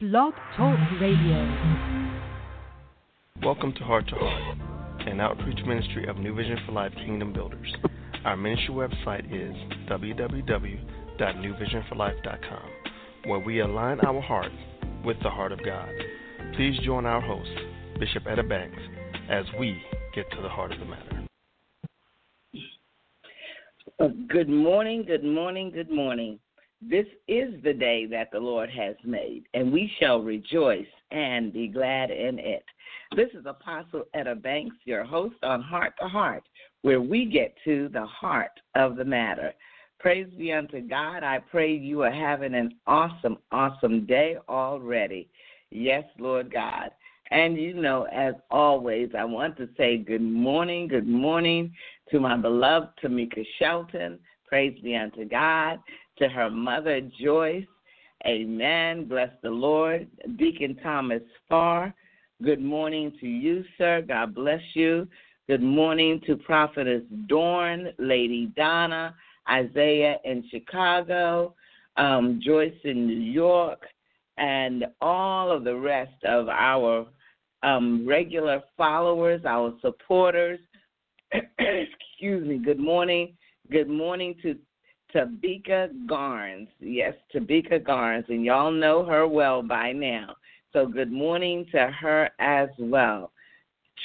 Blog Talk Radio. Welcome to Heart to Heart, an outreach ministry of New Vision for Life Kingdom Builders. Our ministry website is www.newvisionforlife.com, where we align our heart with the heart of God. Please join our host, Bishop Etta Banks, as we get to the heart of the matter. Uh, good morning, good morning, good morning. This is the day that the Lord has made, and we shall rejoice and be glad in it. This is Apostle Etta Banks, your host on Heart to Heart, where we get to the heart of the matter. Praise be unto God. I pray you are having an awesome, awesome day already. Yes, Lord God. And you know, as always, I want to say good morning, good morning to my beloved Tamika Shelton. Praise be unto God to her mother, Joyce. Amen. Bless the Lord. Deacon Thomas Farr, good morning to you, sir. God bless you. Good morning to Prophetess Dorn, Lady Donna, Isaiah in Chicago, um, Joyce in New York, and all of the rest of our um, regular followers, our supporters. Excuse me. Good morning. Good morning to Tabika Garnes. Yes, Tabika Garnes, and y'all know her well by now. So good morning to her as well.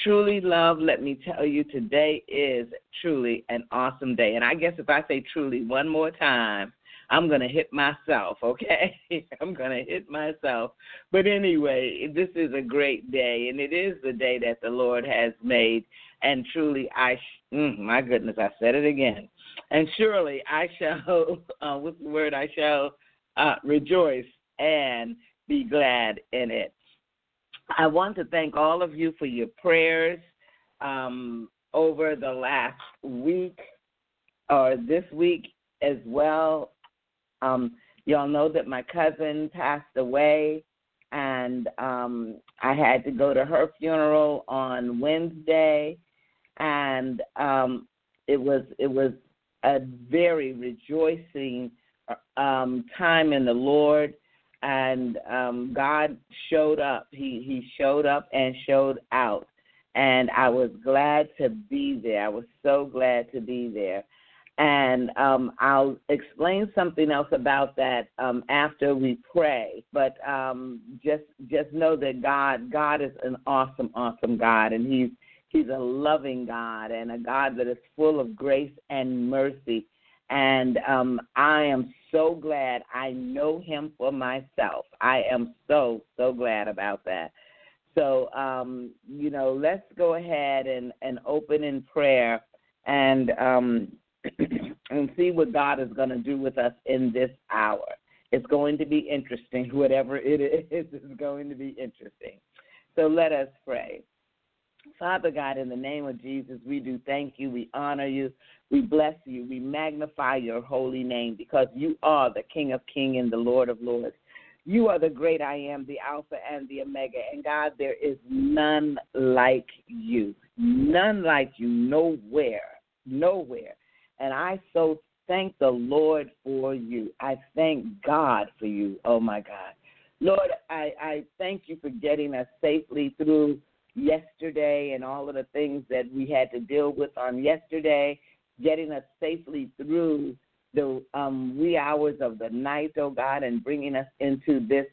Truly, love, let me tell you, today is truly an awesome day. And I guess if I say truly one more time, I'm going to hit myself, okay? I'm going to hit myself. But anyway, this is a great day, and it is the day that the Lord has made. And truly, I, mm, my goodness, I said it again and surely I shall, uh, what's the word? I shall uh, rejoice and be glad in it. I want to thank all of you for your prayers um, over the last week or this week as well. Um, y'all know that my cousin passed away, and um, I had to go to her funeral on Wednesday, and um, it was it was a very rejoicing um, time in the Lord, and um, God showed up. He He showed up and showed out, and I was glad to be there. I was so glad to be there. And um, I'll explain something else about that um, after we pray. But um, just just know that God God is an awesome, awesome God, and He's He's a loving God and a God that is full of grace and mercy. And um, I am so glad I know him for myself. I am so, so glad about that. So, um, you know, let's go ahead and, and open in prayer and um, and see what God is going to do with us in this hour. It's going to be interesting. Whatever it is, it's going to be interesting. So let us pray. Father God, in the name of Jesus, we do thank you. We honor you. We bless you. We magnify your holy name because you are the King of Kings and the Lord of Lords. You are the great I am, the Alpha and the Omega. And God, there is none like you. None like you, nowhere. Nowhere. And I so thank the Lord for you. I thank God for you. Oh, my God. Lord, I, I thank you for getting us safely through yesterday and all of the things that we had to deal with on yesterday, getting us safely through the um, wee hours of the night, oh God, and bringing us into this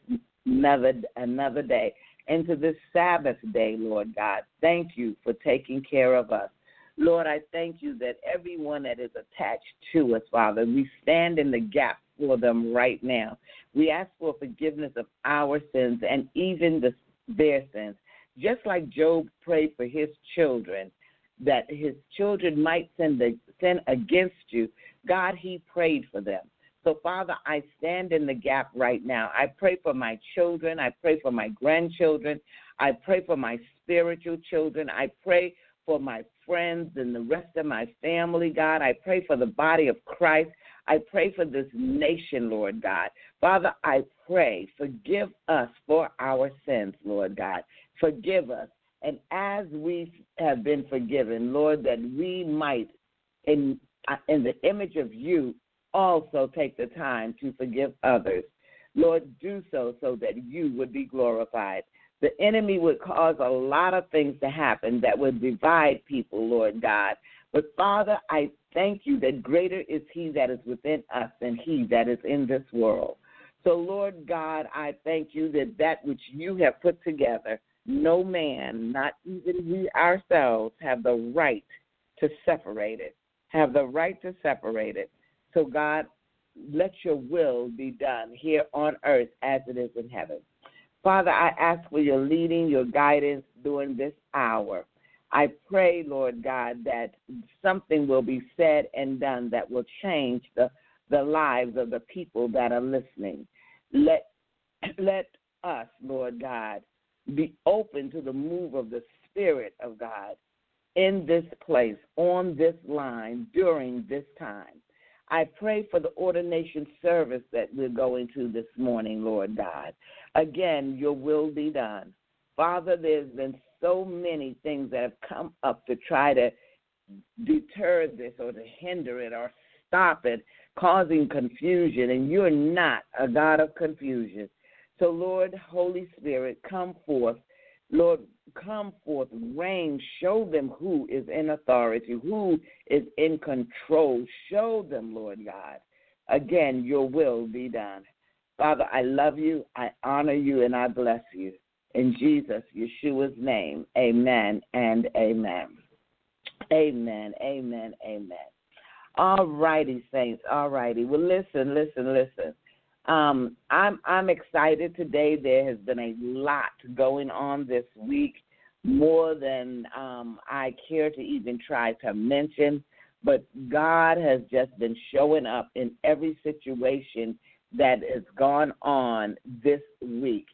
another another day, into this Sabbath day, Lord God. Thank you for taking care of us. Lord, I thank you that everyone that is attached to us, Father, we stand in the gap for them right now. We ask for forgiveness of our sins and even the, their sins. Just like Job prayed for his children, that his children might sin, the, sin against you, God, he prayed for them. So, Father, I stand in the gap right now. I pray for my children. I pray for my grandchildren. I pray for my spiritual children. I pray for my friends and the rest of my family, God. I pray for the body of Christ. I pray for this nation, Lord God. Father, I pray, forgive us for our sins, Lord God. Forgive us. And as we have been forgiven, Lord, that we might, in, uh, in the image of you, also take the time to forgive others. Lord, do so so that you would be glorified. The enemy would cause a lot of things to happen that would divide people, Lord God. But Father, I thank you that greater is he that is within us than he that is in this world. So, Lord God, I thank you that that which you have put together, no man, not even we ourselves, have the right to separate it, have the right to separate it. So, God, let your will be done here on earth as it is in heaven. Father, I ask for your leading, your guidance during this hour. I pray, Lord God, that something will be said and done that will change the, the lives of the people that are listening. Let, let us, Lord God, be open to the move of the Spirit of God in this place, on this line, during this time. I pray for the ordination service that we're going to this morning, Lord God. Again, your will be done. Father, there's been so many things that have come up to try to deter this or to hinder it or stop it, causing confusion, and you're not a God of confusion. So, Lord, Holy Spirit, come forth. Lord, come forth, reign, show them who is in authority, who is in control. Show them, Lord God. Again, your will be done. Father, I love you, I honor you, and I bless you. In Jesus, Yeshua's name, amen and amen. Amen, amen, amen. All righty, saints. All righty. Well, listen, listen, listen. Um, I'm I'm excited today. There has been a lot going on this week, more than um, I care to even try to mention. But God has just been showing up in every situation that has gone on this week.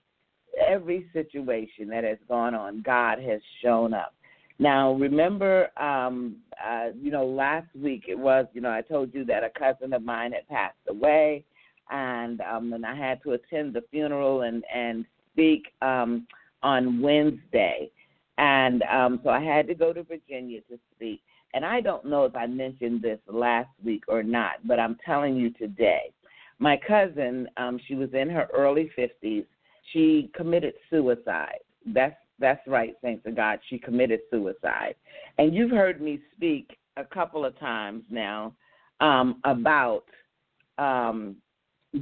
Every situation that has gone on, God has shown up. Now, remember, um, uh, you know, last week it was, you know, I told you that a cousin of mine had passed away and um, and I had to attend the funeral and and speak um, on Wednesday, and um, so I had to go to Virginia to speak. And I don't know if I mentioned this last week or not, but I'm telling you today. My cousin, um, she was in her early 50s. She committed suicide. That's that's right, thanks to God. She committed suicide. And you've heard me speak a couple of times now um, about um,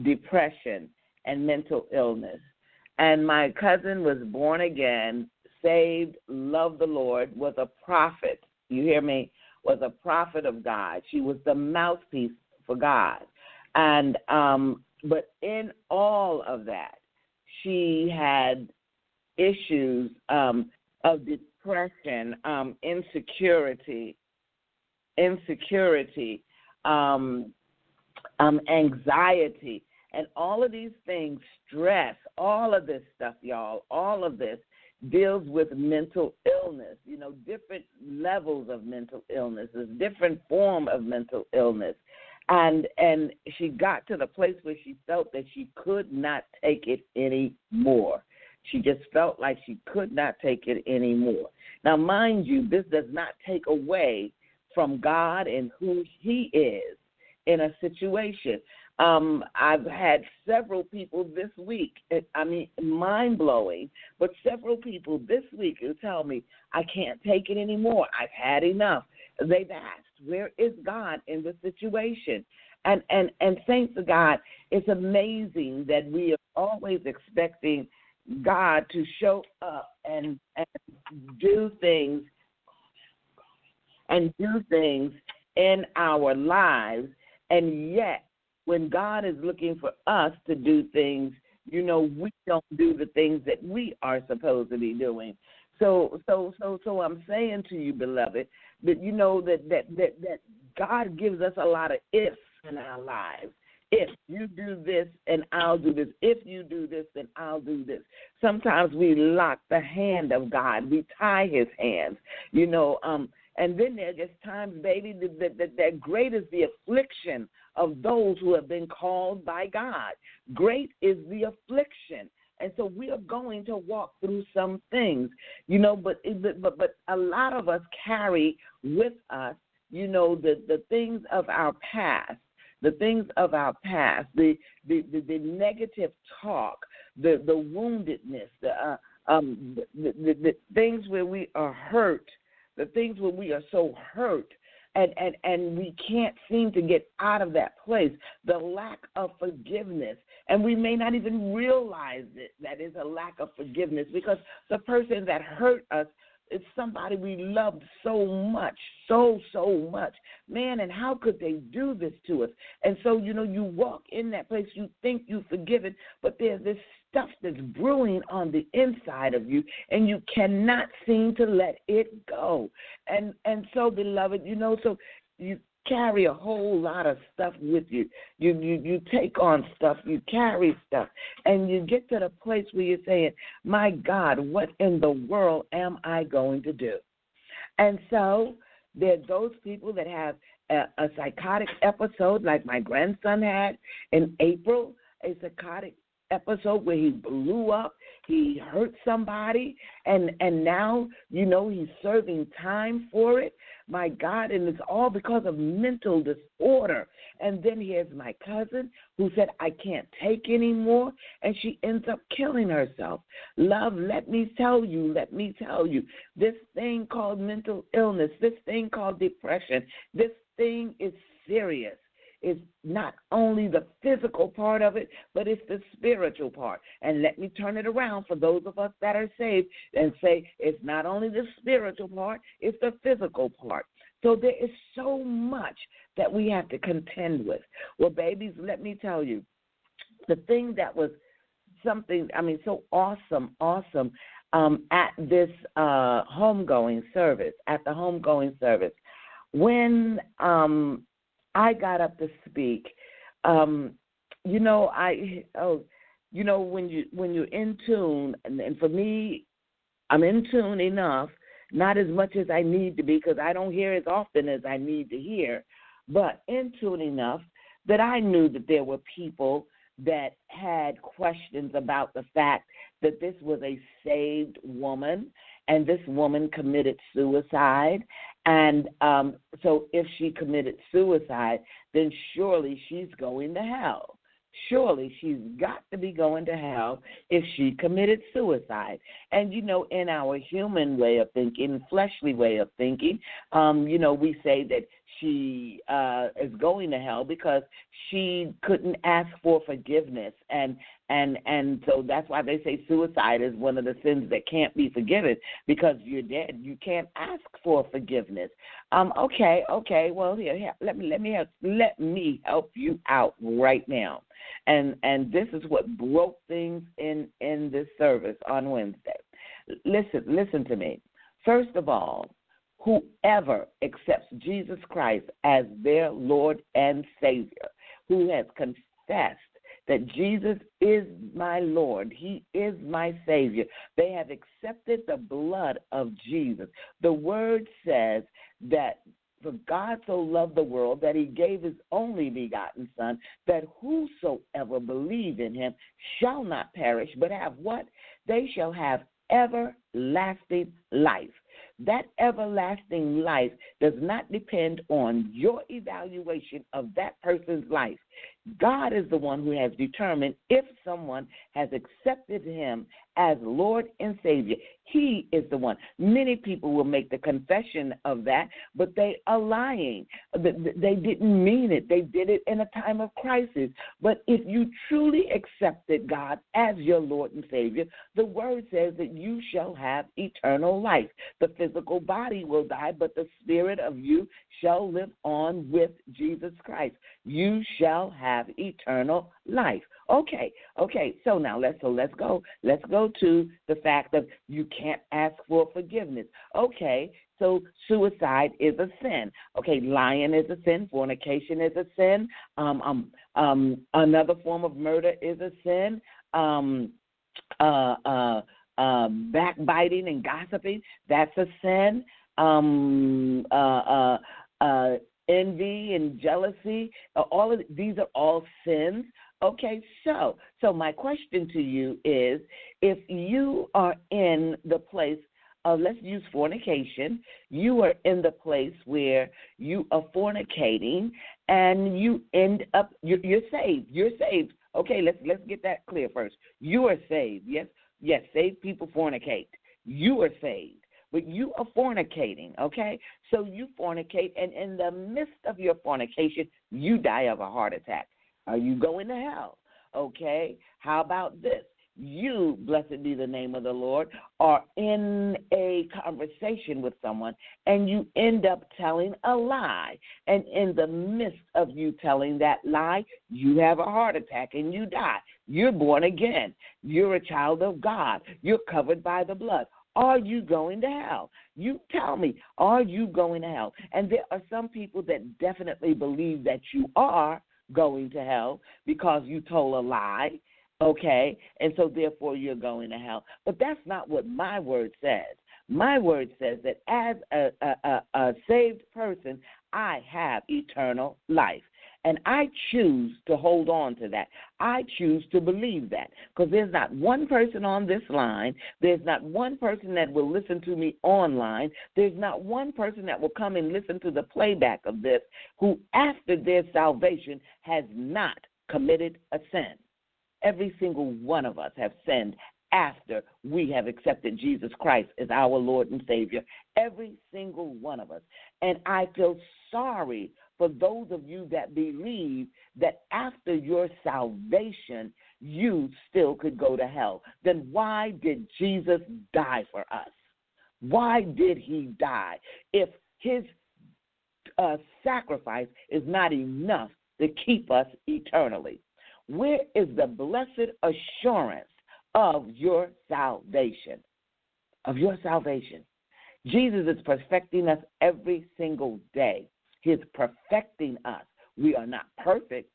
depression, and mental illness. And my cousin was born again, saved, loved the Lord, was a prophet. You hear me? Was a prophet of God. She was the mouthpiece for God. And um but in all of that, she had issues um of depression, um, insecurity, insecurity, um, um, anxiety, and all of these things, stress, all of this stuff, y'all, all of this deals with mental illness, you know, different levels of mental illness, different form of mental illness. And and she got to the place where she felt that she could not take it anymore. She just felt like she could not take it anymore. Now, mind you, this does not take away from God and who He is in a situation. Um, I've had several people this week, I mean, mind blowing, but several people this week who tell me, I can't take it anymore. I've had enough. They've asked, Where is God in the situation? And, and, and thanks to God, it's amazing that we are always expecting God to show up and, and do things and do things in our lives and yet, when God is looking for us to do things, you know, we don't do the things that we are supposed to be doing. So, so, so, so, I'm saying to you, beloved, that you know that that that that God gives us a lot of ifs in our lives. If you do this, and I'll do this. If you do this, then I'll do this. Sometimes we lock the hand of God. We tie His hands. You know, um, and then there are just times, baby, that, that, that great is the affliction of those who have been called by God. Great is the affliction. And so we are going to walk through some things, you know, but but but a lot of us carry with us, you know, the the things of our past, the things of our past, the the, the, the negative talk, the the woundedness, the uh, um, the, the, the things where we are hurt, the things where we are so hurt and, and, and we can't seem to get out of that place. The lack of forgiveness. And we may not even realize it, that is a lack of forgiveness because the person that hurt us is somebody we loved so much, so, so much. Man, and how could they do this to us? And so, you know, you walk in that place, you think you've forgiven, but there's this stuff that's brewing on the inside of you and you cannot seem to let it go. And and so beloved, you know, so you carry a whole lot of stuff with you. You you you take on stuff, you carry stuff, and you get to the place where you're saying, "My God, what in the world am I going to do?" And so there are those people that have a, a psychotic episode, like my grandson had in April, a psychotic episode where he blew up, he hurt somebody, and and now you know he's serving time for it. My God, and it's all because of mental disorder. And then here's my cousin who said, I can't take anymore, and she ends up killing herself. Love, let me tell you, let me tell you, this thing called mental illness, this thing called depression, this thing is serious is not only the physical part of it, but it's the spiritual part. And let me turn it around for those of us that are saved and say it's not only the spiritual part, it's the physical part. So there is so much that we have to contend with. Well, babies, let me tell you, the thing that was something, I mean, so awesome, awesome um, at this uh, homegoing service, at the homegoing service, when um, I got up to speak. Um, you know, I oh, you know when you when you're in tune, and, and for me, I'm in tune enough, not as much as I need to be because I don't hear as often as I need to hear, but in tune enough that I knew that there were people that had questions about the fact that this was a saved woman and this woman committed suicide. And um, so, if she committed suicide, then surely she's going to hell. Surely she's got to be going to hell if she committed suicide. And you know, in our human way of thinking, fleshly way of thinking, um, you know, we say that she uh, is going to hell because she couldn't ask for forgiveness. And and and so that's why they say suicide is one of the sins that can't be forgiven because you're dead. You can't ask for forgiveness. Um okay okay. Well here, here let me let me help, let me help you out right now. And and this is what broke things in in this service on Wednesday. Listen listen to me. First of all whoever accepts Jesus Christ as their Lord and Savior, who has confessed that Jesus is my Lord, He is my Savior. They have accepted the blood of Jesus. The word says that for God so loved the world that he gave his only begotten Son, that whosoever believe in him shall not perish, but have what? They shall have everlasting life. That everlasting life does not depend on your evaluation of that person's life. God is the one who has determined if someone has accepted him as Lord and Savior. He is the one. Many people will make the confession of that, but they are lying. They didn't mean it. They did it in a time of crisis. But if you truly accepted God as your Lord and Savior, the word says that you shall have eternal life. The physical body will die, but the spirit of you shall live on with Jesus Christ. You shall have eternal life. Okay, okay. So now let's so let's go. Let's go to the fact of you can't ask for forgiveness. Okay, so suicide is a sin. Okay, lying is a sin. Fornication is a sin. Um, um, um, another form of murder is a sin. Um, uh, uh, uh, backbiting and gossiping that's a sin. Um, uh, uh, uh, envy and jealousy. Uh, all of these are all sins. Okay, so so my question to you is if you are in the place of let's use fornication, you are in the place where you are fornicating and you end up you're, you're saved. You're saved. Okay, let's let's get that clear first. You are saved. Yes, yes. Saved people fornicate. You are saved but you are fornicating, okay? So you fornicate, and in the midst of your fornication, you die of a heart attack. Are you going to hell? Okay? How about this? You, blessed be the name of the Lord, are in a conversation with someone and you end up telling a lie. And in the midst of you telling that lie, you have a heart attack and you die. You're born again. You're a child of God. You're covered by the blood. Are you going to hell? You tell me, are you going to hell? And there are some people that definitely believe that you are going to hell because you told a lie, okay? And so therefore you're going to hell. But that's not what my word says. My word says that as a, a, a, a saved person, I have eternal life. And I choose to hold on to that. I choose to believe that because there's not one person on this line, there's not one person that will listen to me online, there's not one person that will come and listen to the playback of this who, after their salvation, has not committed a sin. Every single one of us have sinned after we have accepted Jesus Christ as our Lord and Savior. Every single one of us. And I feel sorry for those of you that believe that after your salvation, you still could go to hell. Then why did Jesus die for us? Why did he die if his uh, sacrifice is not enough to keep us eternally? Where is the blessed assurance of your salvation? Of your salvation. Jesus is perfecting us every single day. He's perfecting us. We are not perfect,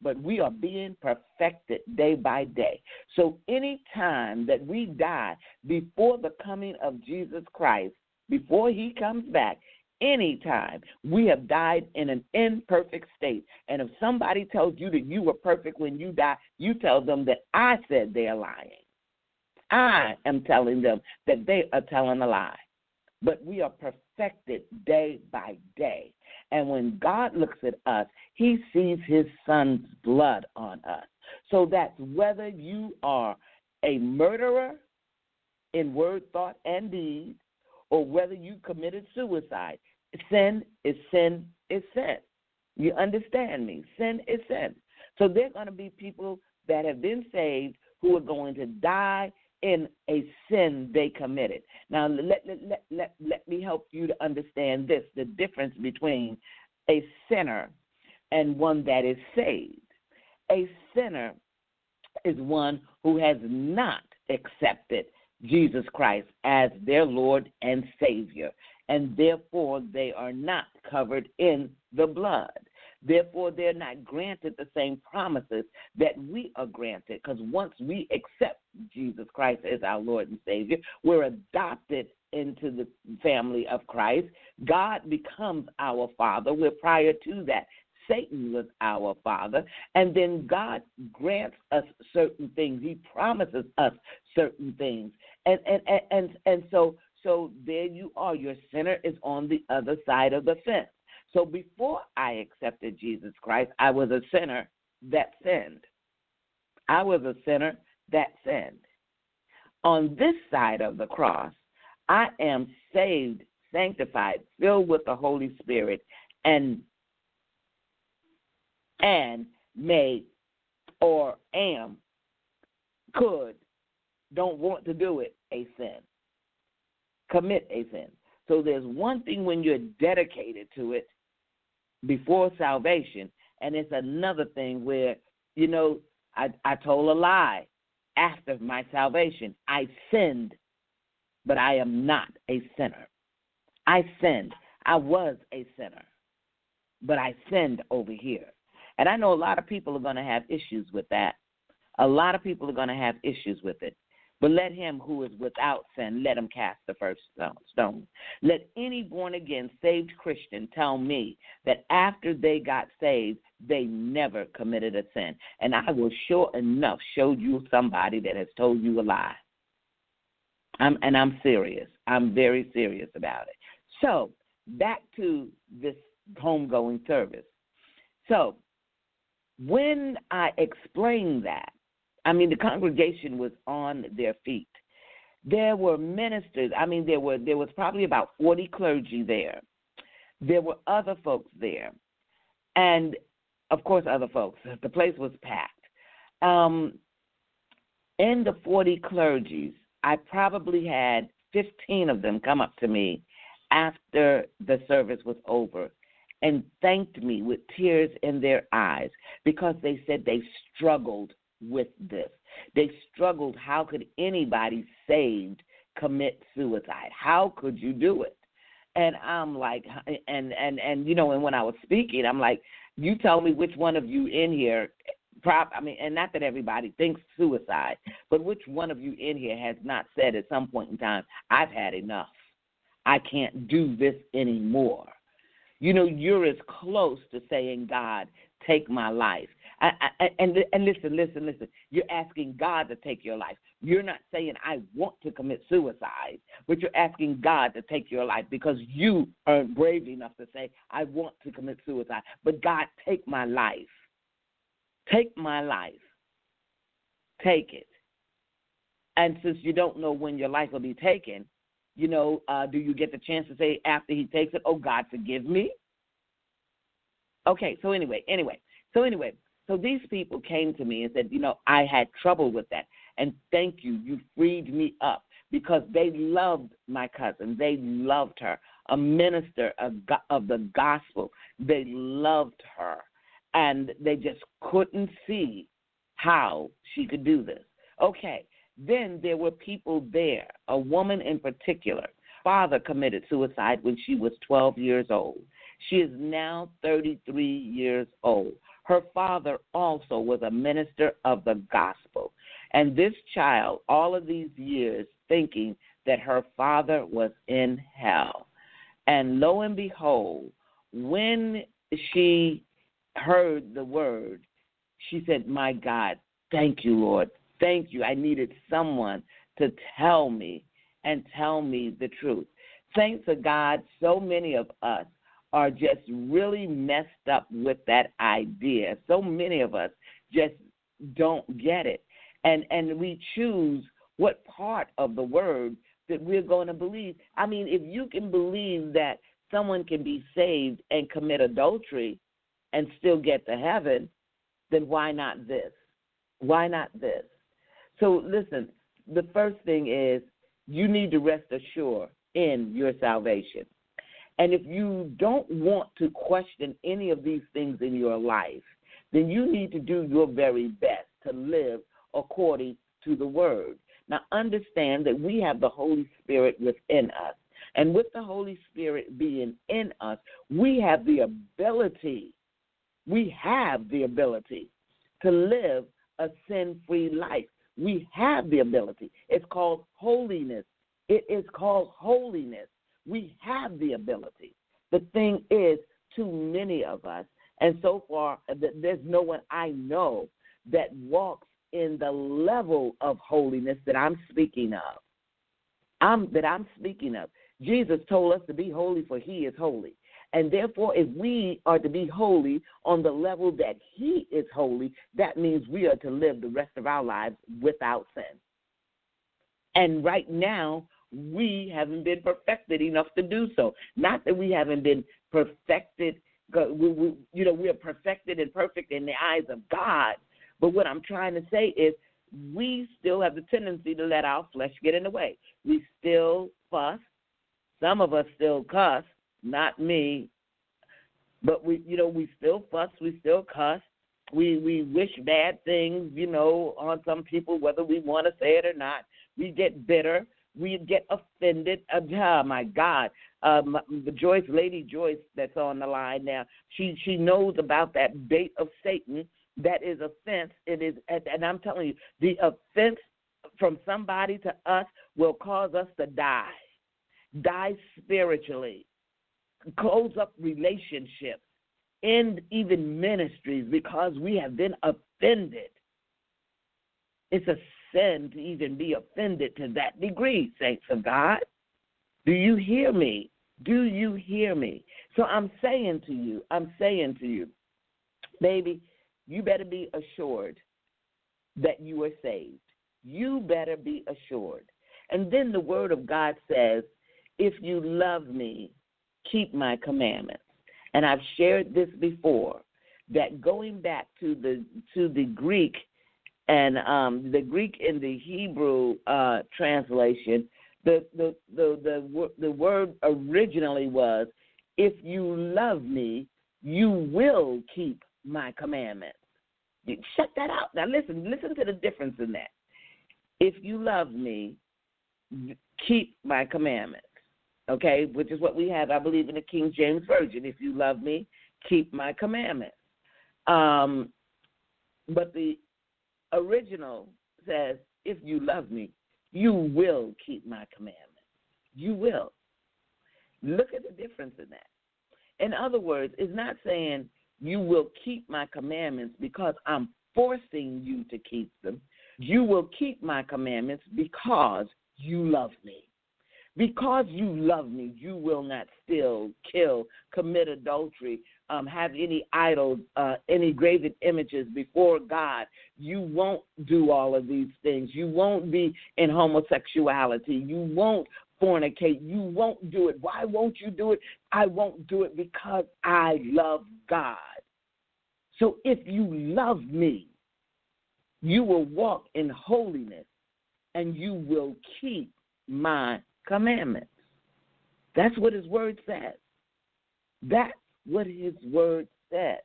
but we are being perfected day by day. So any time that we die before the coming of Jesus Christ, before he comes back, anytime we have died in an imperfect state. And if somebody tells you that you were perfect when you die, you tell them that I said they're lying. I am telling them that they are telling a lie. But we are perfected day by day. And when God looks at us, he sees his son's blood on us. So that's whether you are a murderer in word, thought, and deed, or whether you committed suicide. Sin is sin is sin. You understand me? Sin is sin. So there are going to be people that have been saved who are going to die in a sin they committed. Now, let, let, let, let, let me help you to understand this the difference between a sinner and one that is saved. A sinner is one who has not accepted Jesus Christ as their Lord and Savior, and therefore they are not covered in the blood. Therefore, they're not granted the same promises that we are granted. Because once we accept Jesus Christ as our Lord and Savior, we're adopted into the family of Christ. God becomes our Father. We're prior to that. Satan was our father, and then God grants us certain things. He promises us certain things, and and and and, and so so there you are. Your sinner is on the other side of the fence. So before I accepted Jesus Christ, I was a sinner that sinned. I was a sinner that sinned. On this side of the cross, I am saved, sanctified, filled with the Holy Spirit, and and made or am, could, don't want to do it, a sin. Commit a sin. So there's one thing when you're dedicated to it, before salvation, and it's another thing where you know I I told a lie after my salvation. I sinned, but I am not a sinner. I sinned. I was a sinner, but I sinned over here. And I know a lot of people are going to have issues with that. A lot of people are going to have issues with it. But let him who is without sin, let him cast the first stone. Let any born again, saved Christian tell me that after they got saved, they never committed a sin. And I will sure enough show you somebody that has told you a lie. I'm, and I'm serious. I'm very serious about it. So, back to this homegoing service. So when I explain that, I mean the congregation was on their feet. There were ministers. I mean there were there was probably about forty clergy there. There were other folks there, and of course other folks. The place was packed. Um, in the forty clergies, I probably had fifteen of them come up to me after the service was over and thanked me with tears in their eyes because they said they struggled with this. They struggled. How could anybody saved commit suicide? How could you do it? And I'm like, and and and you know, and when I was speaking, I'm like, you tell me which one of you in here, prop. I mean, and not that everybody thinks suicide, but which one of you in here has not said at some point in time, I've had enough. I can't do this anymore. You know, you're as close to saying, God, take my life. And and listen, listen, listen. You're asking God to take your life. You're not saying I want to commit suicide, but you're asking God to take your life because you aren't brave enough to say I want to commit suicide. But God, take my life. Take my life. Take it. And since you don't know when your life will be taken, you know, uh, do you get the chance to say after he takes it, "Oh God, forgive me"? Okay, so anyway, anyway, so anyway, so these people came to me and said, you know, I had trouble with that, and thank you, you freed me up because they loved my cousin, they loved her, a minister of, of the gospel, they loved her, and they just couldn't see how she could do this. Okay, then there were people there, a woman in particular. Father committed suicide when she was 12 years old. She is now 33 years old. Her father also was a minister of the gospel. And this child, all of these years, thinking that her father was in hell. And lo and behold, when she heard the word, she said, My God, thank you, Lord thank you. I needed someone to tell me and tell me the truth. Thanks to God, so many of us are just really messed up with that idea. So many of us just don't get it. And and we choose what part of the word that we're going to believe. I mean, if you can believe that someone can be saved and commit adultery and still get to heaven, then why not this? Why not this? So listen, the first thing is you need to rest assured in your salvation. And if you don't want to question any of these things in your life, then you need to do your very best to live according to the word. Now, understand that we have the Holy Spirit within us. And with the Holy Spirit being in us, we have the ability, we have the ability to live a sin free life. We have the ability. It's called holiness. It is called holiness. We have the ability. The thing is, too many of us, and so far, there's no one I know that walks in the level of holiness that I'm speaking of. I'm, that I'm speaking of. Jesus told us to be holy, for He is holy. And therefore, if we are to be holy on the level that He is holy, that means we are to live the rest of our lives without sin. And right now, we haven't been perfected enough to do so. Not that we haven't been perfected, we, we, you know, we are perfected and perfect in the eyes of God. But what I'm trying to say is, we still have the tendency to let our flesh get in the way. We still fuss. Some of us still cuss not me. But we, you know, we still fuss, we still cuss, we we wish bad things, you know, on some people, whether we want to say it or not. We get bitter, we get offended. Oh my God, um, Joyce, Lady Joyce, that's on the line now. She she knows about that bait of Satan. That is offense. It is, and, and I'm telling you, the offense from somebody to us will cause us to die, die spiritually close up relationships, end even ministries because we have been offended. It's a sin to even be offended to that degree, saints of God. Do you hear me? Do you hear me? So I'm saying to you, I'm saying to you, baby, you better be assured that you are saved. You better be assured. And then the word of God says, if you love me, keep my commandments. And I've shared this before that going back to the to the Greek and um, the Greek and the Hebrew uh, translation, the the, the the the word originally was, "If you love me, you will keep my commandments." You check that out. Now listen, listen to the difference in that. If you love me, keep my commandments. Okay, which is what we have, I believe, in the King James Version. If you love me, keep my commandments. Um, but the original says, if you love me, you will keep my commandments. You will. Look at the difference in that. In other words, it's not saying you will keep my commandments because I'm forcing you to keep them. You will keep my commandments because you love me. Because you love me, you will not steal, kill, commit adultery, um, have any idols, uh, any graven images before God. You won't do all of these things. You won't be in homosexuality. You won't fornicate. You won't do it. Why won't you do it? I won't do it because I love God. So if you love me, you will walk in holiness and you will keep my commandments. That's what his word says. That's what his word says.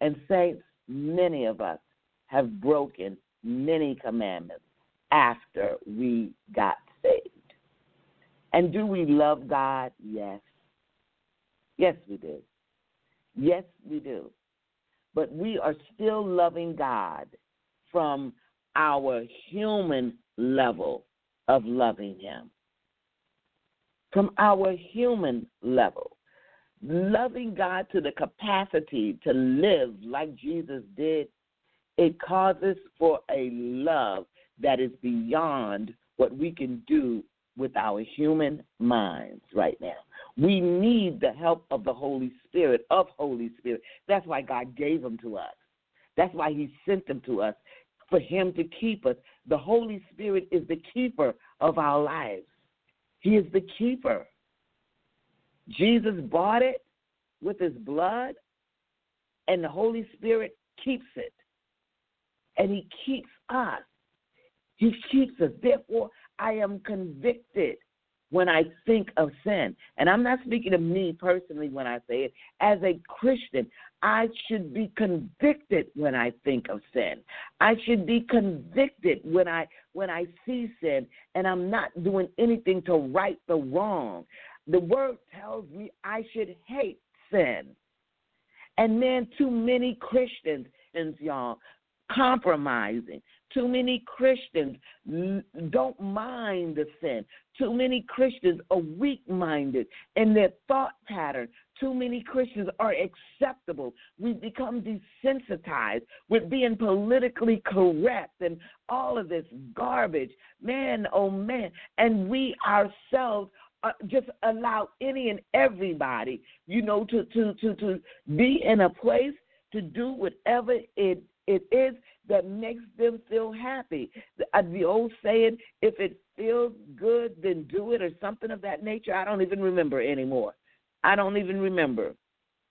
And saints, many of us have broken many commandments after we got saved. And do we love God? Yes. Yes, we do. Yes, we do. But we are still loving God from our human level of loving Him. From our human level. Loving God to the capacity to live like Jesus did, it causes for a love that is beyond what we can do with our human minds right now. We need the help of the Holy Spirit, of Holy Spirit. That's why God gave them to us. That's why He sent them to us, for Him to keep us. The Holy Spirit is the keeper of our lives, He is the keeper. Jesus bought it with His blood, and the Holy Spirit keeps it. And He keeps us. He keeps us. Therefore, I am convicted when I think of sin. And I'm not speaking of me personally when I say it. As a Christian, I should be convicted when I think of sin. I should be convicted when I when I see sin and I'm not doing anything to right the wrong. The word tells me I should hate sin. And then too many Christians, and y'all, compromising, too many Christians don't mind the sin. Too many Christians are weak minded in their thought pattern. Too many Christians are acceptable. We've become desensitized with being politically correct and all of this garbage. Man, oh man. And we ourselves uh, just allow any and everybody, you know, to, to, to, to be in a place to do whatever it, it is that makes them feel happy. The, uh, the old saying, if it feels good, then do it, or something of that nature. I don't even remember anymore. I don't even remember.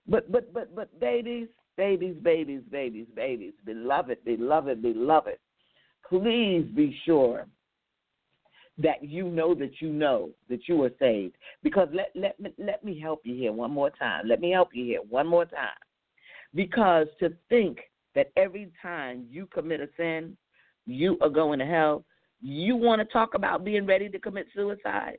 But but but but babies, babies, babies, babies, babies, beloved, beloved, beloved, please be sure that you know that you know that you are saved. Because let let me let me help you here one more time. Let me help you here one more time. Because to think that every time you commit a sin, you are going to hell. You want to talk about being ready to commit suicide?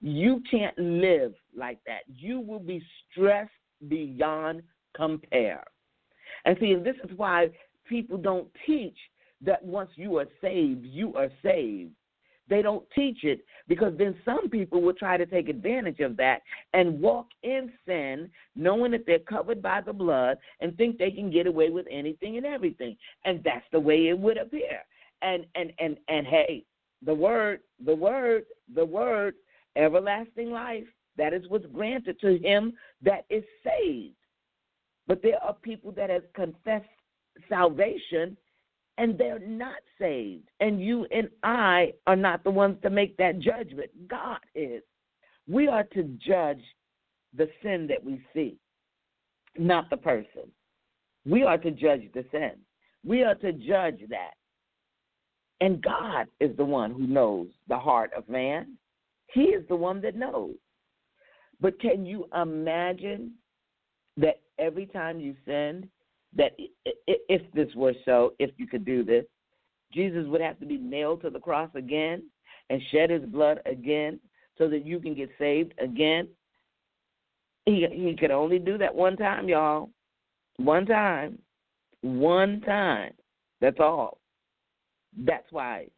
You can't live like that. You will be stressed beyond compare. And see, this is why people don't teach that once you are saved, you are saved. They don't teach it because then some people will try to take advantage of that and walk in sin, knowing that they're covered by the blood and think they can get away with anything and everything. And that's the way it would appear. And and and and hey, the word, the word, the word, everlasting life, that is what's granted to him that is saved. But there are people that have confessed salvation and they're not saved. And you and I are not the ones to make that judgment. God is. We are to judge the sin that we see, not the person. We are to judge the sin. We are to judge that. And God is the one who knows the heart of man. He is the one that knows. But can you imagine that every time you sin, that if this were so, if you could do this, Jesus would have to be nailed to the cross again and shed his blood again so that you can get saved again? He he could only do that one time, y'all. One time. One time. That's all. That's why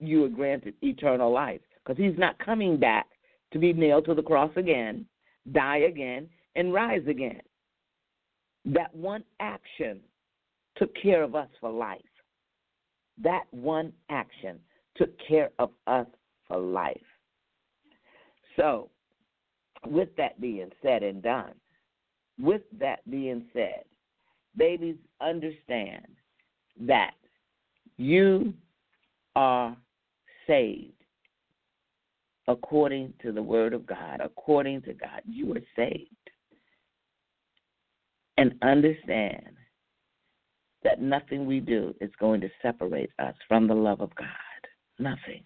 you are granted eternal life. Because he's not coming back to be nailed to the cross again, die again, and rise again. That one action took care of us for life. That one action took care of us for life. So, with that being said and done, with that being said, babies, understand that you are saved according to the Word of God. According to God, you are saved. And understand that nothing we do is going to separate us from the love of God. Nothing.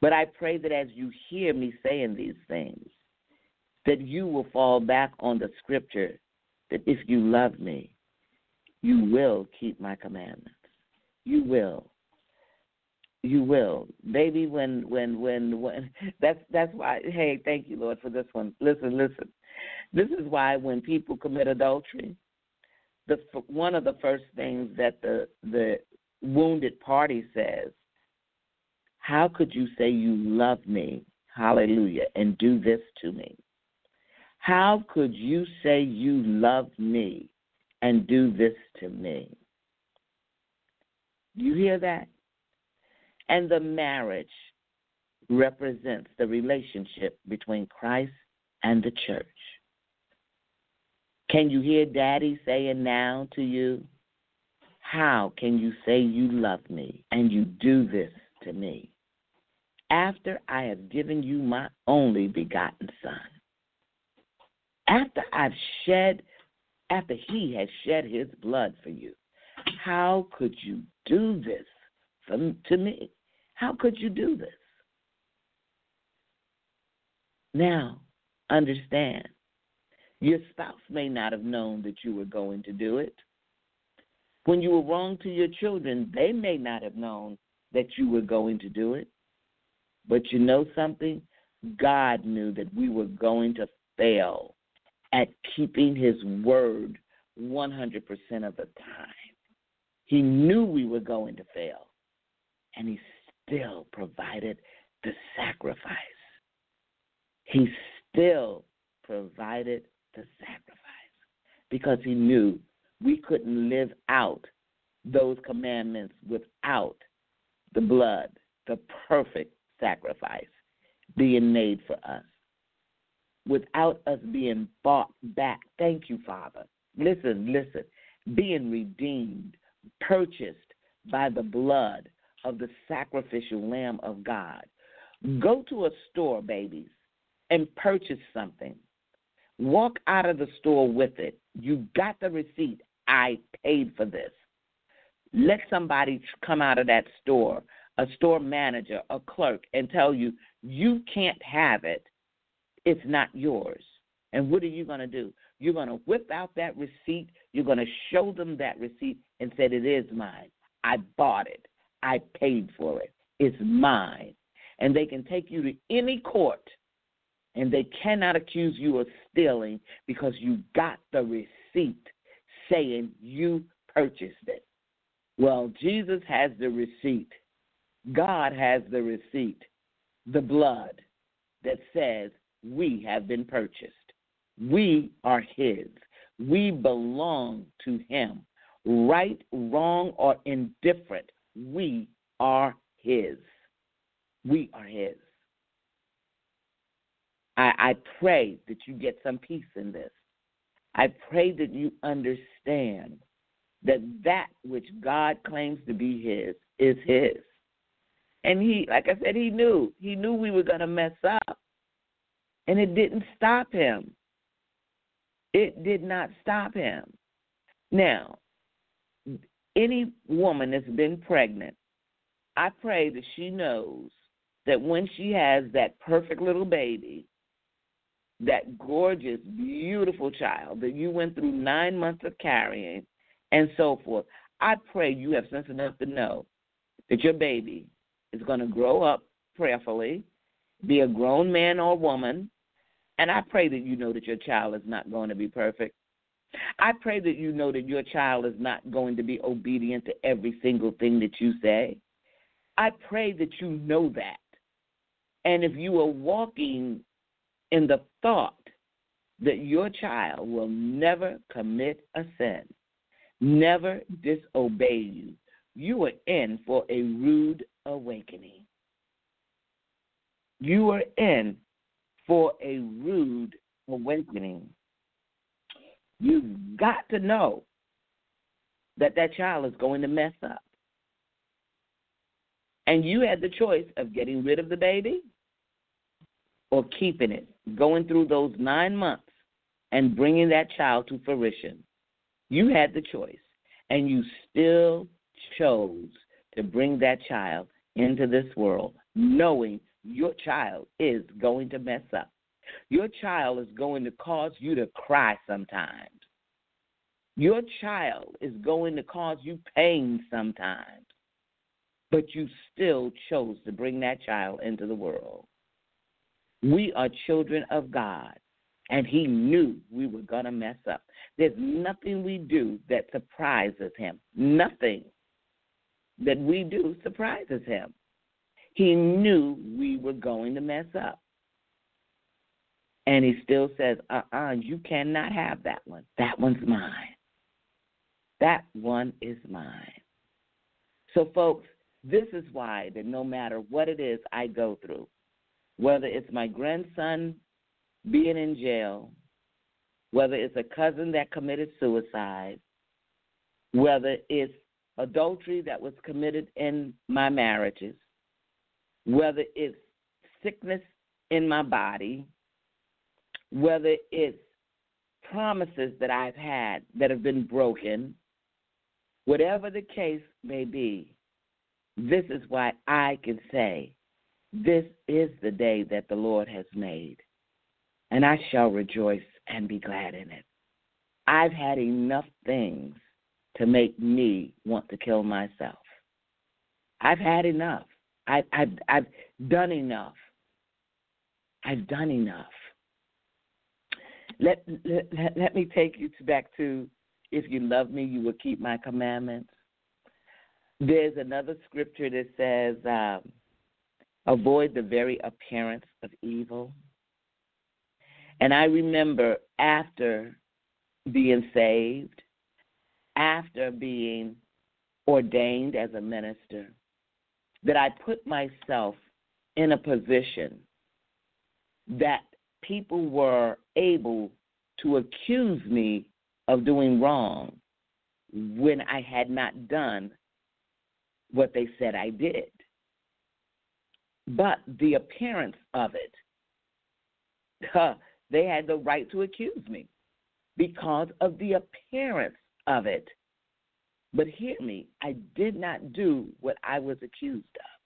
But I pray that as you hear me saying these things, that you will fall back on the scripture that if you love me, you will keep my commandments. You will. You will. Baby, when when when when that's that's why hey, thank you, Lord, for this one. Listen, listen. This is why when people commit adultery, the one of the first things that the the wounded party says how could you say you love me, hallelujah, and do this to me? How could you say you love me and do this to me? You hear that? And the marriage represents the relationship between Christ and the church. Can you hear Daddy saying now to you, How can you say you love me and you do this to me? after I have given you my only begotten Son. After I've shed, after He has shed His blood for you, how could you do this for, to me? How could you do this? Now, understand, your spouse may not have known that you were going to do it. When you were wrong to your children, they may not have known that you were going to do it. But you know something? God knew that we were going to fail at keeping His word 100% of the time. He knew we were going to fail, and He still provided the sacrifice. He still provided sacrifice because He knew we couldn't live out those commandments without the blood, the perfect sacrifice being made for us without us being bought back. Thank you, Father. Listen, listen. Being redeemed, purchased by the blood of the sacrificial Lamb of God. Go to a store, babies, and purchase something. Walk out of the store with it. You got the receipt. I paid for this. Let somebody come out of that store a store manager, a clerk, and tell you, you can't have it, it's not yours. And what are you going to do? You're going to whip out that receipt. You're going to show them that receipt and say, It is mine. I bought it. I paid for it. It's mine. And they can take you to any court and they cannot accuse you of stealing because you got the receipt saying you purchased it. Well, Jesus has the receipt. God has the receipt, the blood that says we have been purchased. We are His. We belong to Him. Right, wrong, or indifferent, we are His. We are His. I, I pray that you get some peace in this. I pray that you understand that that which God claims to be His is His. And He, like I said, He knew. He knew we were going to mess up. And it didn't stop Him. It did not stop Him. Now, any woman that's been pregnant, I pray that she knows that when she has that perfect little baby, that gorgeous, beautiful child that you went through nine months of carrying and so forth, I pray you have sense enough to know that your baby is going to grow up prayerfully, be a grown man or woman, and I pray that you know that your child is not going to be perfect. I pray that you know that your child is not going to be obedient to every single thing that you say. I pray that you know that. And if you are walking in the thought that your child will never commit a sin, never disobey you, you are in for a rude awakening. You are in for a rude awakening. You've got to know that that child is going to mess up. And you had the choice of getting rid of the baby or keeping it, going through those nine months and bringing that child to fruition. You had the choice, and you still chose to bring that child into this world, knowing your child is going to mess up. Your child is going to cause you to cry sometimes. Your child is going to cause you pain sometimes. But you still chose to bring that child into the world. We are children of God, and He knew we were going to mess up. There's nothing we do that surprises Him. Nothing that we do surprises Him. He knew we were going to mess up. And he still says, uh uh-uh, uh you cannot have that one. That one's mine. That one is mine. So, folks, this is why that no matter what it is I go through, whether it's my grandson being in jail, whether it's a cousin that committed suicide, whether it's adultery that was committed in my marriages, whether it's sickness in my body, whether it's promises that I've had that have been broken, whatever the case may be, this is why I can say, This is the day that the Lord has made, and I shall rejoice and be glad in it. I've had enough things to make me want to kill myself. I've had enough. I've, I've, I've done enough. I've done enough let, let, let me take you back to if you love me, you will keep my commandments. There's another scripture that says, um, avoid the very appearance of evil. And I remember after being saved, after being ordained as a minister, that I put myself in a position that people were able to accuse me of doing wrong when I had not done what they said I did. But the appearance of it, huh, they had the right to accuse me because of the appearance of it. But hear me, I did not do what I was accused of.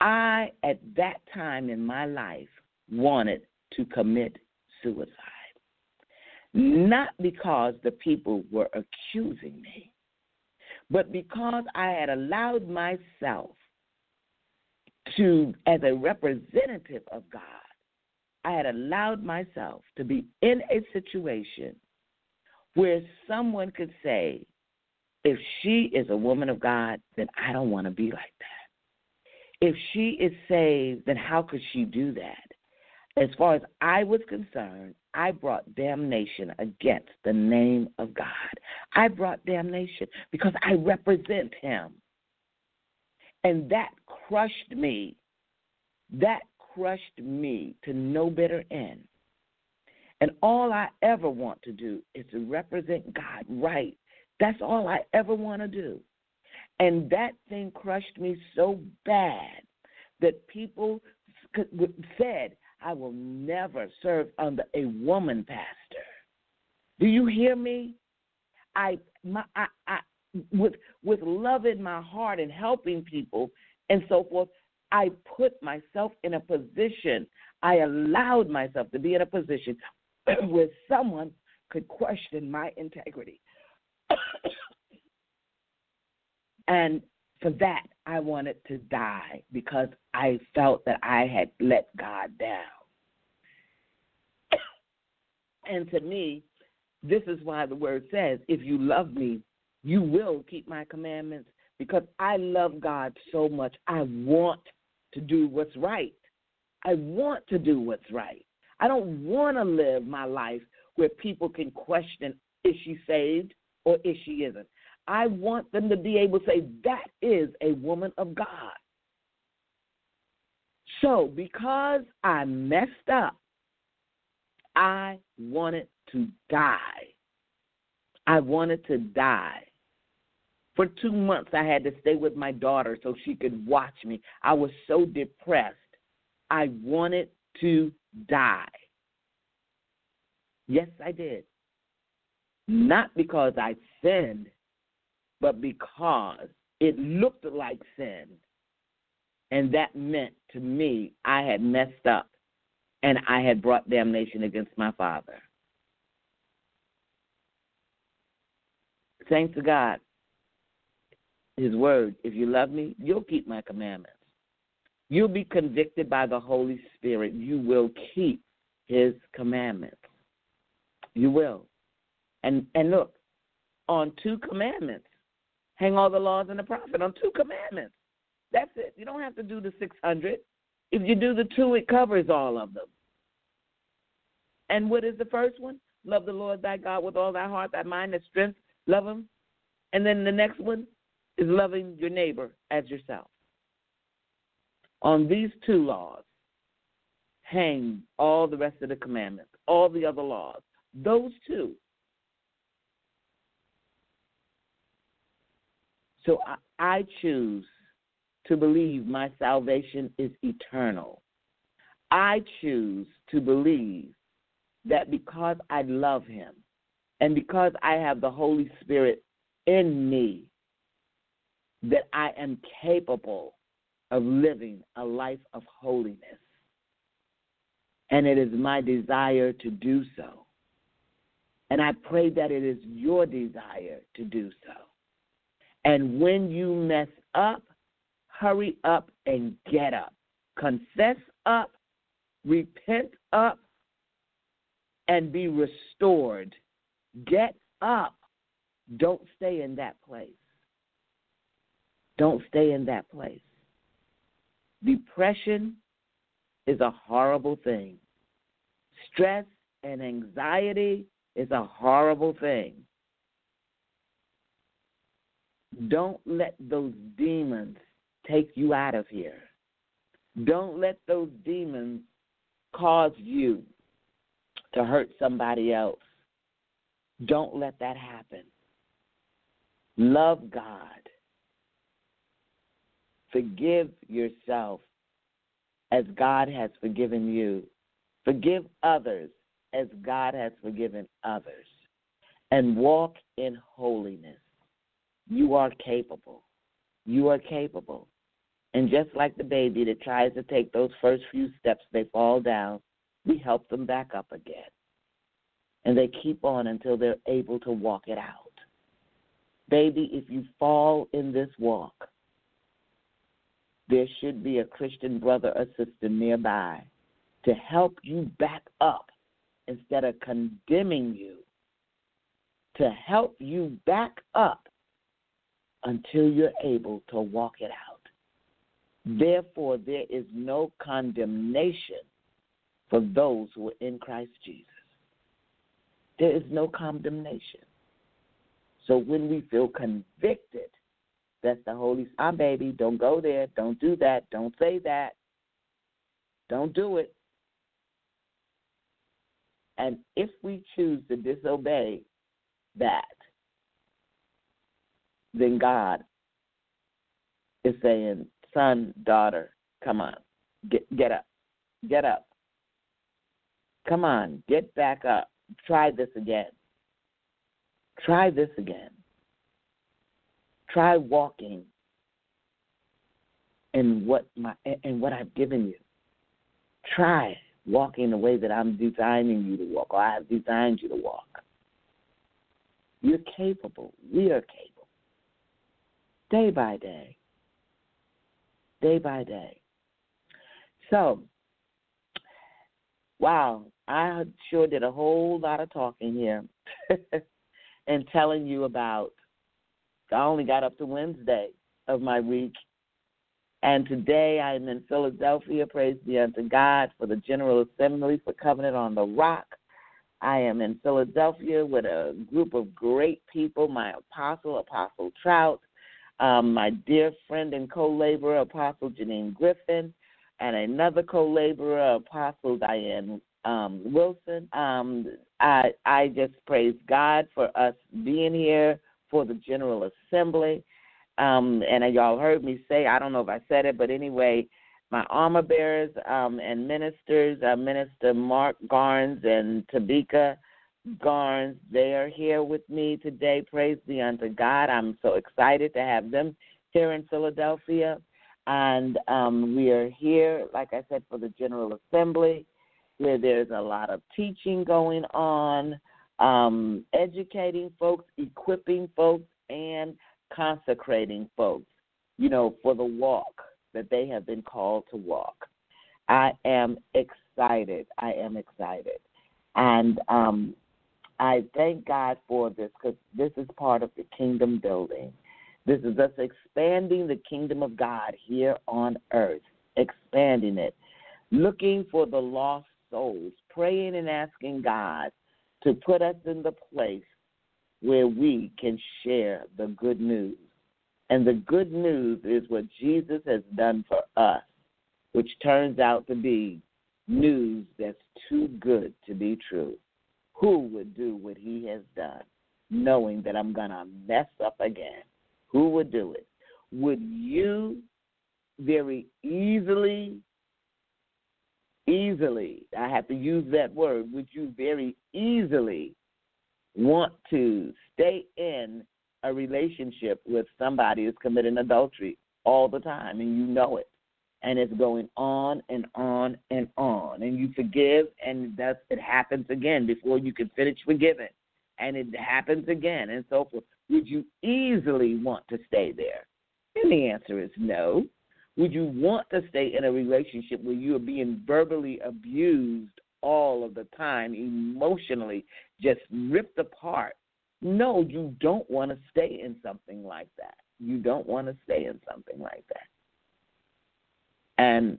I, at that time in my life, wanted to commit suicide. Not because the people were accusing me, but because I had allowed myself to, as a representative of God, I had allowed myself to be in a situation where someone could say, if she is a woman of God, then I don't want to be like that. If she is saved, then how could she do that? as far as I was concerned, I brought damnation against the name of God. I brought damnation because I represent Him. And that crushed me. That crushed me to no better end. And all I ever want to do is to represent God right. That's all I ever want to do. And that thing crushed me so bad that people said, I will never serve under a woman pastor. Do you hear me? I, my, I, I, with with love in my heart and helping people and so forth, I put myself in a position. I allowed myself to be in a position where someone could question my integrity. and for that, I wanted to die because I felt that I had let God down. and to me, this is why the word says, if you love me, you will keep my commandments because I love God so much. I want to do what's right. I want to do what's right. I don't want to live my life where people can question is she saved or is she isn't. I want them to be able to say, that is a woman of God. So, because I messed up, I wanted to die. I wanted to die. For two months, I had to stay with my daughter so she could watch me. I was so depressed. I wanted to die. Yes, I did. Not because I sinned, but because it looked like sin. And that meant to me I had messed up and I had brought damnation against my father. Thanks to God, His word, if you love me, you'll keep my commandments. You'll be convicted by the Holy Spirit. You will keep His commandments. You will. And and look, on two commandments, hang all the laws and the prophet on two commandments. That's it. You don't have to do the 600. If you do the two, it covers all of them. And what is the first one? Love the Lord thy God with all thy heart, thy mind, thy strength. Love him. And then the next one is loving your neighbor as yourself. On these two laws hang all the rest of the commandments, all the other laws. Those two. So I, I choose to believe my salvation is eternal. I choose to believe that because I love him and because I have the Holy Spirit in me, that I am capable of living a life of holiness. And it is my desire to do so. And I pray that it is your desire to do so. And when you mess up, hurry up and get up. Confess up, repent up, and be restored. Get up. Don't stay in that place. Don't stay in that place. Depression is a horrible thing. Stress and anxiety is a horrible thing. Don't let those demons take you out of here. Don't let those demons cause you to hurt somebody else. Don't let that happen. Love God. Forgive yourself as God has forgiven you. Forgive others as God has forgiven others. And walk in holiness. You are capable. You are capable. And just like the baby that tries to take those first few steps, they fall down. We help them back up again. And they keep on until they're able to walk it out. Baby, if you fall in this walk, there should be a Christian brother or sister nearby to help you back up instead of condemning you, to help you back up until you're able to walk it out. Therefore, there is no condemnation for those who are in Christ Jesus. There is no condemnation. So when we feel convicted, that's the Holy Ah, baby, don't go there. Don't do that. Don't say that. Don't do it. And if we choose to disobey that, then God is saying, son, daughter, come on, get get up, get up. Come on, get back up. Try this again. Try this again. Try walking in what my in what I've given you. Try walking the way that I'm designing you to walk, or I have designed you to walk. You're capable. We are capable. Day by day. Day by day. So, wow, I sure did a whole lot of talking here and telling you about. I only got up to Wednesday of my week. And today I am in Philadelphia. Praise be unto God for the General Assembly for Covenant on the Rock. I am in Philadelphia with a group of great people my apostle, Apostle Trout, um, my dear friend and co laborer, Apostle Janine Griffin, and another co laborer, Apostle Diane um, Wilson. Um, I, I just praise God for us being here for the General Assembly. Um, and y'all heard me say, I don't know if I said it, but anyway, my armor bearers um, and ministers, uh, Minister Mark Garnes and Tabika Garnes, they are here with me today. Praise be unto God. I'm so excited to have them here in Philadelphia. And um, we are here, like I said, for the General Assembly, where there's a lot of teaching going on, um, educating folks, equipping folks, and consecrating folks, you know, for the walk that they have been called to walk. I am excited. I am excited. And um, I thank God for this because this is part of the kingdom building. This is us expanding the kingdom of God here on earth, expanding it, looking for the lost souls, praying and asking God to put us in the place where we can share the good news. And the good news is what Jesus has done for us, which turns out to be news that's too good to be true. Who would do what he has done, knowing that I'm going to mess up again? Who would do it? Would you very easily, easily, I have to use that word, would you very easily want to stay in a relationship with somebody who's committing adultery all the time and you know it? And it's going on and on and on. And you forgive and that's it happens again before you can finish forgiving. And it happens again and so forth. Would you easily want to stay there? And the answer is no. Would you want to stay in a relationship where you are being verbally abused all of the time, emotionally just ripped apart? No, you don't want to stay in something like that. You don't want to stay in something like that. And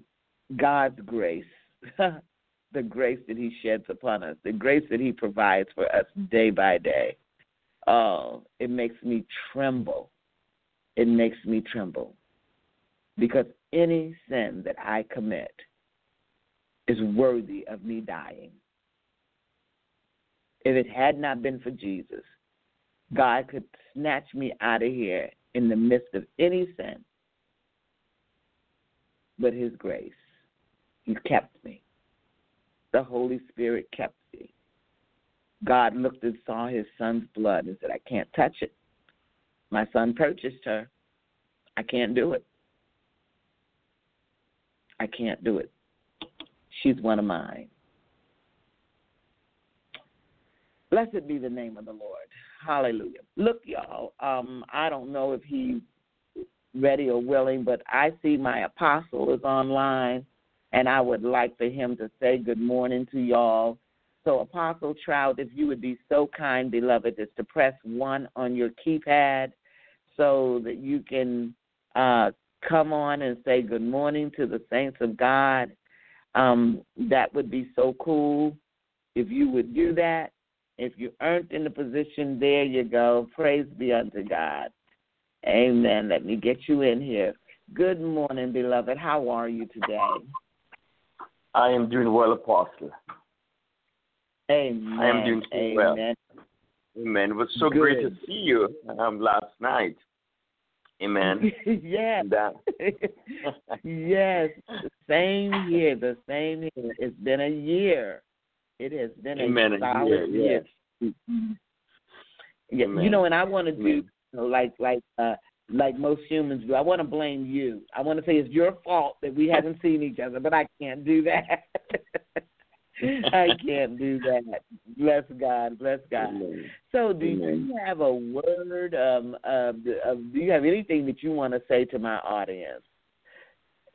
God's grace, the grace that He sheds upon us, the grace that He provides for us day by day, oh, it makes me tremble. It makes me tremble. Because any sin that I commit is worthy of me dying. If it had not been for Jesus, God could snatch me out of here in the midst of any sin. But His grace, He kept me. The Holy Spirit kept me. God looked and saw his son's blood and said, I can't touch it. My son purchased her. I can't do it. I can't do it. She's one of mine. Blessed be the name of the Lord. Hallelujah. Look, y'all, um, I don't know if he's ready or willing, but I see my apostle is online, and I would like for him to say good morning to y'all so, Apostle Trout, if you would be so kind, beloved, is to press one on your keypad so that you can uh, come on and say good morning to the saints of God. Um, that would be so cool if you would do that. If you aren't in the position, there you go. Praise be unto God. Amen. Let me get you in here. Good morning, beloved. How are you today? I am doing well, Apostle. Amen. I am doing so Amen. well. Amen. It was so great to see you um, last night. Amen. yes. Yes. Same year. The same year. It's been a year. It has been Amen. a solid year, year. yes. Yeah, Amen. you know, and I want to do you know, like like uh like most humans do. I want to blame you. I want to say it's your fault that we haven't seen each other, but I can't do that. I can't do that. Bless God. Bless God. Amen. So, do Amen. you have a word? Um, uh, of, do you have anything that you want to say to my audience?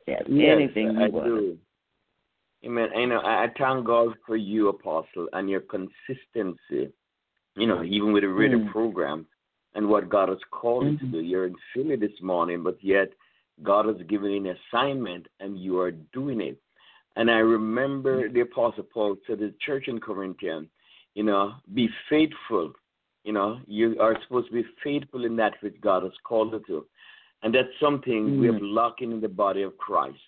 Yeah, Yes, anything you I want. do. Amen. I know. I I thank God for you, Apostle, and your consistency. You know, even with a radio Mm. program and what God has called you to Mhm. do. You're in Philly this morning, but yet God has given you an assignment, and you are doing it. And I remember the Apostle Paul said to the church in Corinthian, you know, be faithful. You know, you are supposed to be faithful in that which God has called you to. And that's something we have Mm. lacking in the body of Christ.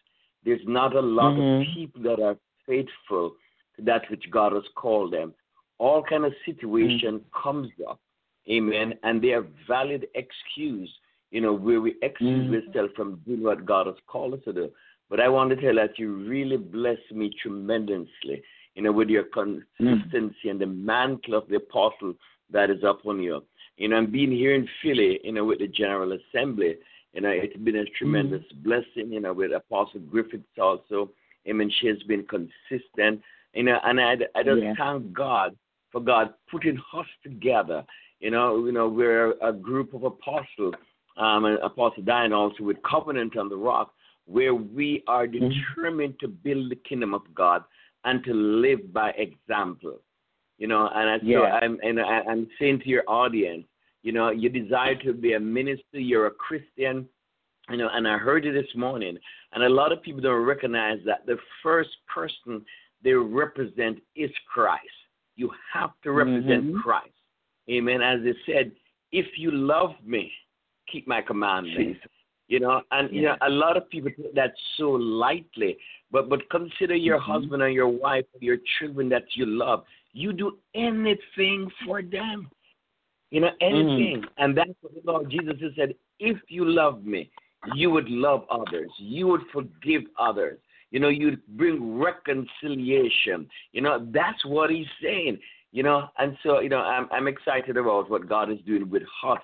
There's not a lot Mhm. of people that are faithful to that which God has called them. All kind of situation comes up, amen, and they are valid excuse, you know, where we excuse Mhm. ourselves from doing what God has called us to do. But I want to tell you that you really bless me tremendously, you know, with your consistency and the mantle of the apostle that is upon you. You know, and being here in Philly, you know, with the General Assembly, you know, it's been a tremendous blessing, you know, with Apostle Griffiths also. I mean, she has been consistent, you know, and I, I just Yeah. thank God for God putting us together. You know, you know, we're a group of apostles, um, and Apostle Diane also with Covenant on the Rock, where we are Mhm. determined to build the kingdom of God and to live by example. You know, and I, so I'm and I, I'm saying to your audience, you know, you desire to be a minister, you're a Christian, you know, and I heard it this morning, and a lot of people don't recognize that the first person they represent is Christ. You have to represent Mhm. Christ. Amen. As they said, if you love me, keep my commandments. Jesus. You know, and you know, a lot of people take that so lightly. But but consider your Mhm. husband and your wife, your children that you love. You do anything for them. You know, anything. And that's what the Lord Jesus has said, if you love me, you would love others. You would forgive others. You know, you'd bring reconciliation. You know, that's what he's saying. You know, and so, you know, I'm I'm excited about what God is doing with us,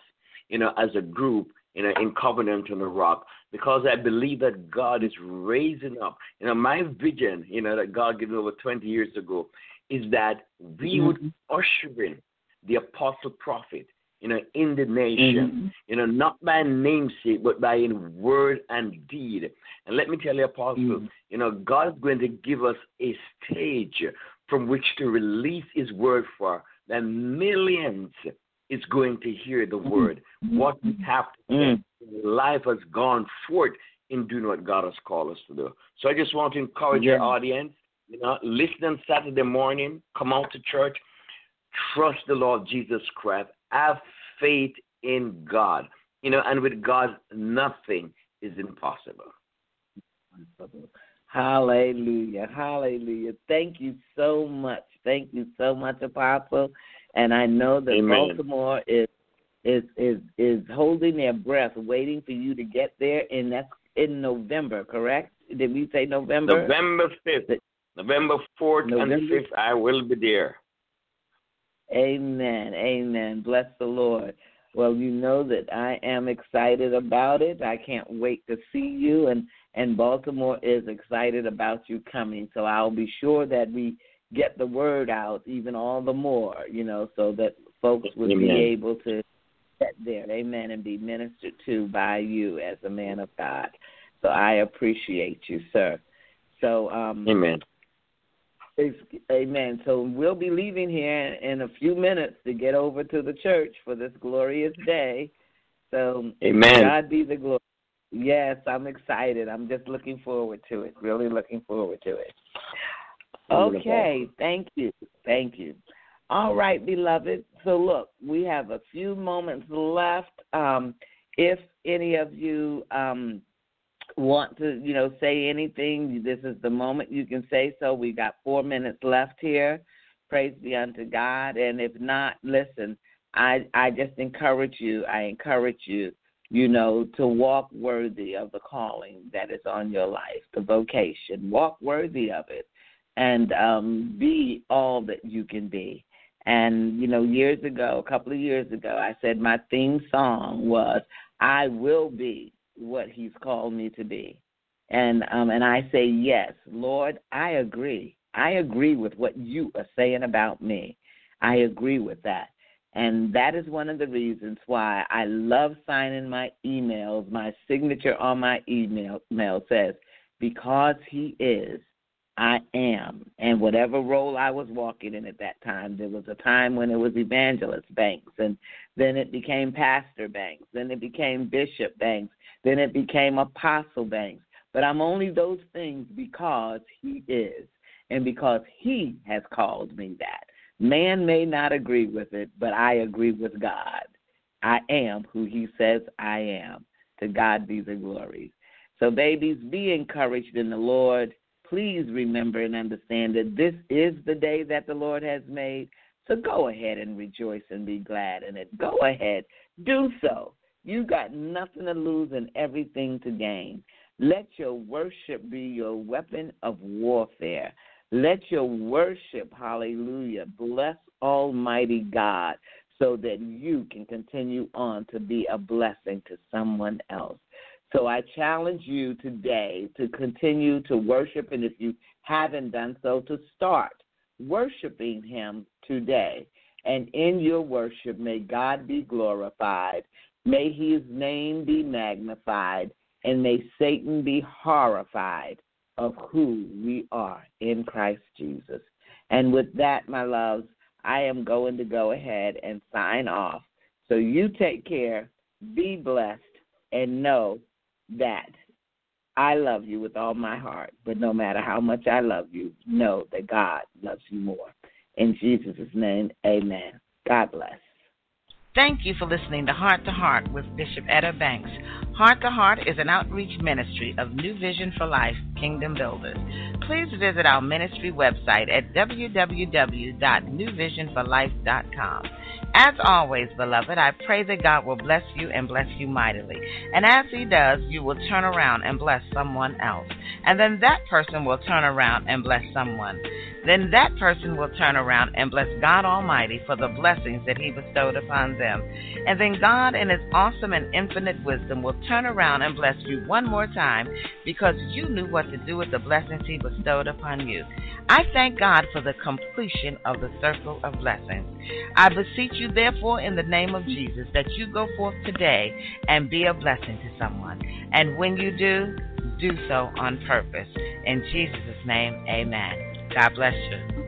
you know, as a group, you know, in Covenant on the Rock, because I believe that God is raising up. You know, my vision, you know, that God gave me over 20 years ago, is that we would Mhm. usher in the apostle prophet, you know, in the nation, Mhm. you know, not by namesake, but by in word and deed. And let me tell you, apostle, Mhm. you know, God is going to give us a stage from which to release his word for, the millions is going to hear the word. What we have to Mm. life has gone forth in doing what God has called us to do. So I just want to encourage Yeah. your audience, you know, listen on Saturday morning, come out to church, trust the Lord Jesus Christ, have faith in God. You know, and with God nothing is impossible. Hallelujah. Hallelujah. Thank you so much. Thank you so much, Apostle. And I know that Amen. Baltimore is is is is holding their breath, waiting for you to get there and that's in November, correct? Did we say November? November 5th, November 4th and 5th, I will be there. Amen. Amen. Bless the Lord. Well, you know that I am excited about it. I can't wait to see you and and Baltimore is excited about you coming. So I'll be sure that we get the word out even all the more, you know, so that folks would Amen. be able to get there. Amen. And be ministered to by you as a man of God. So I appreciate you, sir. So um Amen. Amen. So we'll be leaving here in a few minutes to get over to the church for this glorious day. So Amen. God be the glory. Yes, I'm excited. I'm just looking forward to it. Really looking forward to it. Okay, thank you. Thank you. All right, beloved. So look, we have a few moments left. Um, if any of you um, want to, you know, say anything, this is the moment you can say so. We've got four minutes left here. praise be unto God. And if not, listen, I I just encourage you. I encourage you, you know, to walk worthy of the calling that is on your life, the vocation. Walk worthy of it, and um, be all that you can be. And you know, years ago, a couple of years ago, I said my theme song was "I will be what He's called me to be," and um, and I say yes, Lord, I agree. I agree with what you are saying about me. I agree with that. And that is one of the reasons why I love signing my emails. My signature on my email mail says, Because he is, I am. And whatever role I was walking in at that time, there was a time when it was evangelist banks, and then it became pastor banks, then it became bishop banks, then it became apostle banks. But I'm only those things because he is, and because he has called me that. Man may not agree with it, but I agree with God. I am who He says I am. To God be the glory. So, babies, be encouraged in the Lord. Please remember and understand that this is the day that the Lord has made. So go ahead and rejoice and be glad in it. Go ahead, do so. You got nothing to lose and everything to gain. Let your worship be your weapon of warfare. Let your worship, hallelujah, bless Almighty God so that you can continue on to be a blessing to someone else. So I challenge you today to continue to worship, and if you haven't done so, to start worshiping Him today. And in your worship, may God be glorified, may His name be magnified, and may Satan be horrified of who we are in Christ Jesus. And with that, my loves, I am going to go ahead and sign off. So you take care, be blessed, and know that I love you with all my heart. But no matter how much I love you, know that God loves you more. In Jesus' name, amen. God bless. Thank you for listening to Heart to Heart with Bishop Etta Banks. Heart to Heart is an outreach ministry of New Vision for Life Kingdom Builders. Please visit our ministry website at www.newvisionforlife.com. As always, beloved, I pray that God will bless you and bless you mightily. And as He does, you will turn around and bless someone else. And then that person will turn around and bless someone. Then that person will turn around and bless God Almighty for the blessings that He bestowed upon them. And then God, in His awesome and infinite wisdom, will turn around and bless you one more time because you knew what to do with the blessings He bestowed upon you. I thank God for the completion of the circle of blessings. I beseech you, therefore, in the name of Jesus, that you go forth today and be a blessing to someone. And when you do, do so on purpose. In Jesus' name, amen. God bless you.